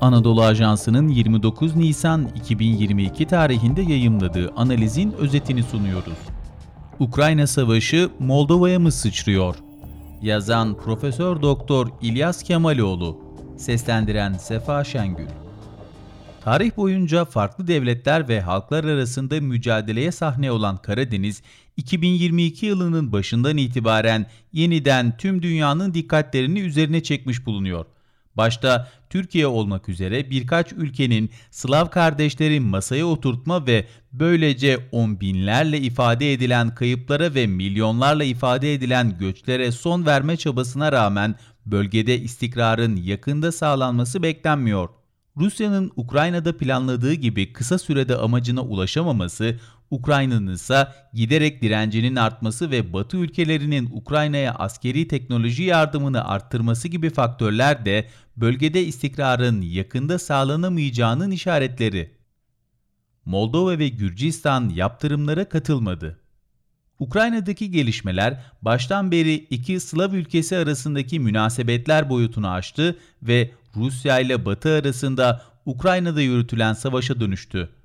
Anadolu Ajansı'nın 29 Nisan 2022 tarihinde yayımladığı analizin özetini sunuyoruz. Ukrayna Savaşı Moldova'ya mı sıçrıyor? Yazan Profesör Doktor İlyas Kemaloğlu, seslendiren Sefa Şengül. Tarih boyunca farklı devletler ve halklar arasında mücadeleye sahne olan Karadeniz, 2022 yılının başından itibaren yeniden tüm dünyanın dikkatlerini üzerine çekmiş bulunuyor. Başta Türkiye olmak üzere birkaç ülkenin Slav kardeşleri masaya oturtma ve böylece on binlerle ifade edilen kayıplara ve milyonlarla ifade edilen göçlere son verme çabasına rağmen bölgede istikrarın yakında sağlanması beklenmiyor. Rusya'nın Ukrayna'da planladığı gibi kısa sürede amacına ulaşamaması, Ukrayna'nın ise giderek direncinin artması ve Batı ülkelerinin Ukrayna'ya askeri teknoloji yardımını arttırması gibi faktörler de bölgede istikrarın yakında sağlanamayacağının işaretleri. Moldova ve Gürcistan yaptırımlara katılmadı. Ukrayna'daki gelişmeler baştan beri iki Slav ülkesi arasındaki münasebetler boyutunu aştı ve Rusya ile Batı arasında Ukrayna'da yürütülen savaşa dönüştü.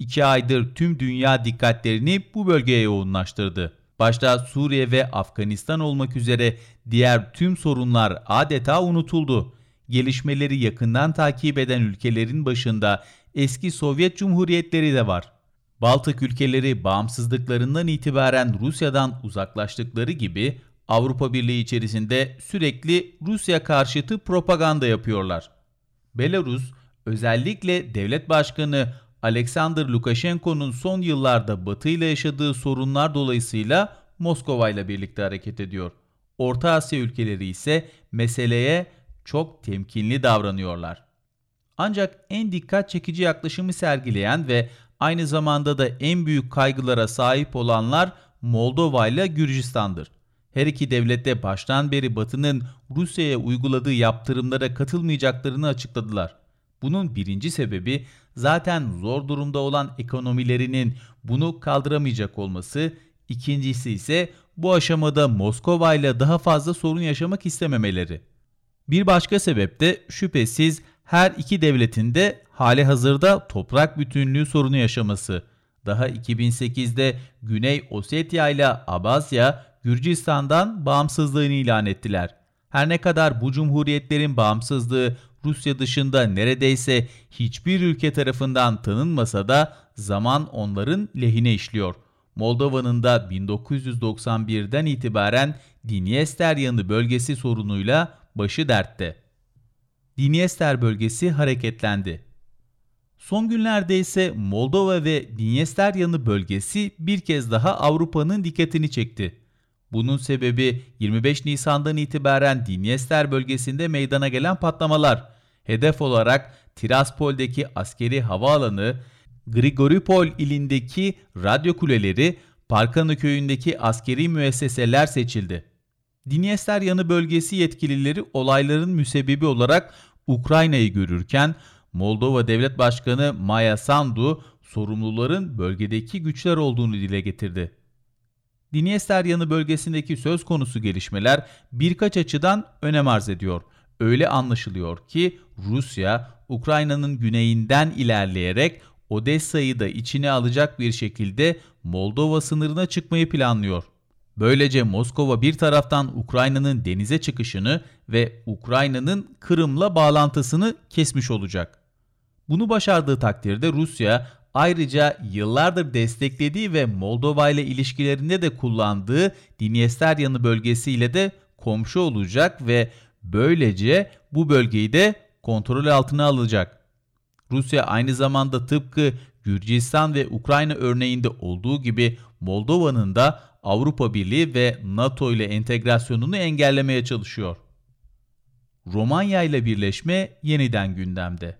İki aydır tüm dünya dikkatlerini bu bölgeye yoğunlaştırdı. Başta Suriye ve Afganistan olmak üzere diğer tüm sorunlar adeta unutuldu. Gelişmeleri yakından takip eden ülkelerin başında eski Sovyet Cumhuriyetleri de var. Baltık ülkeleri bağımsızlıklarından itibaren Rusya'dan uzaklaştıkları gibi Avrupa Birliği içerisinde sürekli Rusya karşıtı propaganda yapıyorlar. Belarus özellikle devlet başkanı Alexander Lukashenko'nun son yıllarda Batı ile yaşadığı sorunlar dolayısıyla Moskova ile birlikte hareket ediyor. Orta Asya ülkeleri ise meseleye çok temkinli davranıyorlar. Ancak en dikkat çekici yaklaşımı sergileyen ve aynı zamanda da en büyük kaygılara sahip olanlar Moldova ile Gürcistan'dır. Her iki devlette baştan beri Batı'nın Rusya'ya uyguladığı yaptırımlara katılmayacaklarını açıkladılar. Bunun birinci sebebi zaten zor durumda olan ekonomilerinin bunu kaldıramayacak olması, ikincisi ise bu aşamada Moskova ile daha fazla sorun yaşamak istememeleri. Bir başka sebep de şüphesiz her iki devletin de hali hazırda toprak bütünlüğü sorunu yaşaması. Daha 2008'de Güney Ossetya ile Abazya Gürcistan'dan bağımsızlığını ilan ettiler. Her ne kadar bu cumhuriyetlerin bağımsızlığı Rusya dışında neredeyse hiçbir ülke tarafından tanınmasa da zaman onların lehine işliyor. Moldova'nın da 1991'den itibaren Dinyester yanı bölgesi sorunuyla başı dertte. Dinyester bölgesi hareketlendi. Son günlerde ise Moldova ve Dinyester yanı bölgesi bir kez daha Avrupa'nın dikkatini çekti. Bunun sebebi 25 Nisan'dan itibaren Dinyester bölgesinde meydana gelen patlamalar. Hedef olarak Tiraspol'deki askeri havaalanı, Grigoripol ilindeki radyo kuleleri, Parkanı köyündeki askeri müesseseler seçildi. Dinyester yanı bölgesi yetkilileri olayların müsebbibi olarak Ukrayna'yı görürken Moldova Devlet Başkanı Maya Sandu sorumluların bölgedeki güçler olduğunu dile getirdi. Dinyester yanı bölgesindeki söz konusu gelişmeler birkaç açıdan önem arz ediyor. Öyle anlaşılıyor ki Rusya, Ukrayna'nın güneyinden ilerleyerek Odessa'yı da içine alacak bir şekilde Moldova sınırına çıkmayı planlıyor. Böylece Moskova bir taraftan Ukrayna'nın denize çıkışını ve Ukrayna'nın Kırım'la bağlantısını kesmiş olacak. Bunu başardığı takdirde Rusya ayrıca yıllardır desteklediği ve Moldova ile ilişkilerinde de kullandığı Dinyesteryanı bölgesiyle de komşu olacak ve böylece bu bölgeyi de kontrol altına alacak. Rusya aynı zamanda tıpkı Gürcistan ve Ukrayna örneğinde olduğu gibi Moldova'nın da Avrupa Birliği ve NATO ile entegrasyonunu engellemeye çalışıyor. Romanya ile birleşme yeniden gündemde.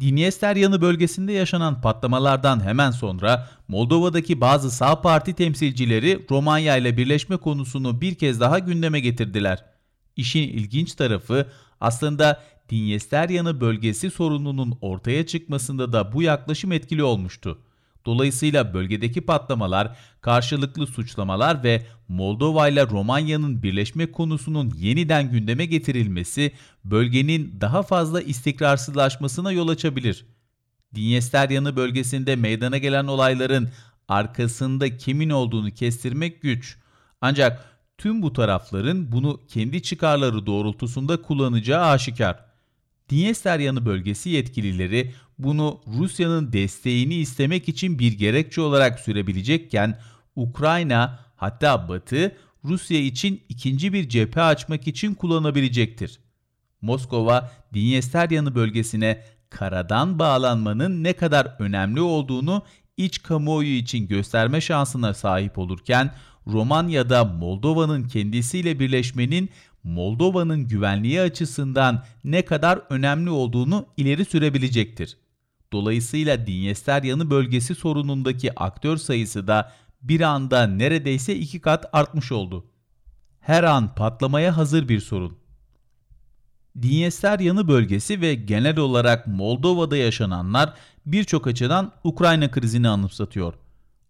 Dinyester yanı bölgesinde yaşanan patlamalardan hemen sonra Moldova'daki bazı sağ parti temsilcileri Romanya ile birleşme konusunu bir kez daha gündeme getirdiler. İşin ilginç tarafı aslında Dinyester yanı bölgesi sorununun ortaya çıkmasında da bu yaklaşım etkili olmuştu. Dolayısıyla bölgedeki patlamalar, karşılıklı suçlamalar ve Moldova ile Romanya'nın birleşme konusunun yeniden gündeme getirilmesi bölgenin daha fazla istikrarsızlaşmasına yol açabilir. Dinyesteryanı bölgesinde meydana gelen olayların arkasında kimin olduğunu kestirmek güç. Ancak tüm bu tarafların bunu kendi çıkarları doğrultusunda kullanacağı aşikar. Dinyesteryanı bölgesi yetkilileri bunu Rusya'nın desteğini istemek için bir gerekçe olarak sürebilecekken Ukrayna hatta Batı Rusya için ikinci bir cephe açmak için kullanabilecektir. Moskova, Dinyesteryanı bölgesine karadan bağlanmanın ne kadar önemli olduğunu iç kamuoyu için gösterme şansına sahip olurken Romanya'da Moldova'nın kendisiyle birleşmenin Moldova'nın güvenliği açısından ne kadar önemli olduğunu ileri sürebilecektir. Dolayısıyla Dinyesteryanı bölgesi sorunundaki aktör sayısı da bir anda neredeyse iki kat artmış oldu. Her an patlamaya hazır bir sorun. Dinyesteryanı bölgesi ve genel olarak Moldova'da yaşananlar birçok açıdan Ukrayna krizini anımsatıyor.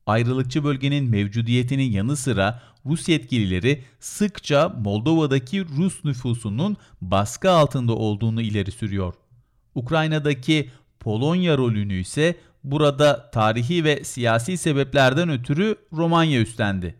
Ayrılıkçı bölgenin mevcudiyetinin yanı sıra Rus yetkilileri sıkça Moldova'daki Rus nüfusunun baskı altında olduğunu ileri sürüyor. Ukrayna'daki Polonya rolünü ise burada tarihi ve siyasi sebeplerden ötürü Romanya üstlendi.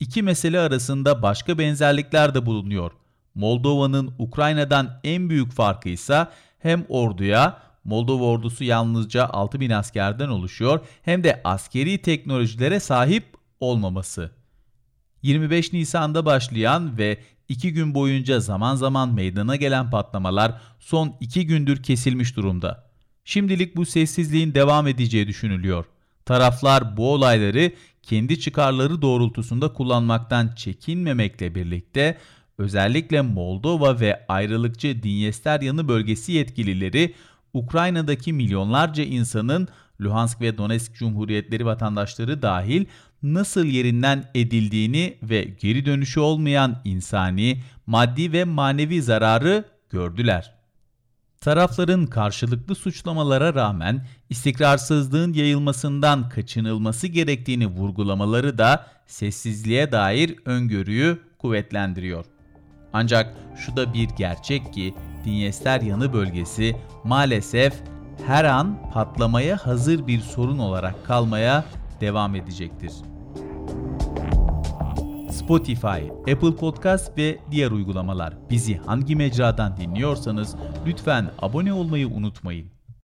İki mesele arasında başka benzerlikler de bulunuyor. Moldova'nın Ukrayna'dan en büyük farkı ise hem orduya Moldova ordusu yalnızca 6 bin askerden oluşuyor hem de askeri teknolojilere sahip olmaması. 25 Nisan'da başlayan ve 2 gün boyunca zaman zaman meydana gelen patlamalar son 2 gündür kesilmiş durumda. Şimdilik bu sessizliğin devam edeceği düşünülüyor. Taraflar bu olayları kendi çıkarları doğrultusunda kullanmaktan çekinmemekle birlikte özellikle Moldova ve ayrılıkçı Dinyesteryanı bölgesi yetkilileri Ukrayna'daki milyonlarca insanın Luhansk ve Donetsk Cumhuriyetleri vatandaşları dahil nasıl yerinden edildiğini ve geri dönüşü olmayan insani, maddi ve manevi zararı gördüler. Tarafların karşılıklı suçlamalara rağmen istikrarsızlığın yayılmasından kaçınılması gerektiğini vurgulamaları da sessizliğe dair öngörüyü kuvvetlendiriyor. Ancak şu da bir gerçek ki Dinyester yanı bölgesi maalesef her an patlamaya hazır bir sorun olarak kalmaya devam edecektir. Spotify, Apple Podcast ve diğer uygulamalar bizi hangi mecradan dinliyorsanız lütfen abone olmayı unutmayın.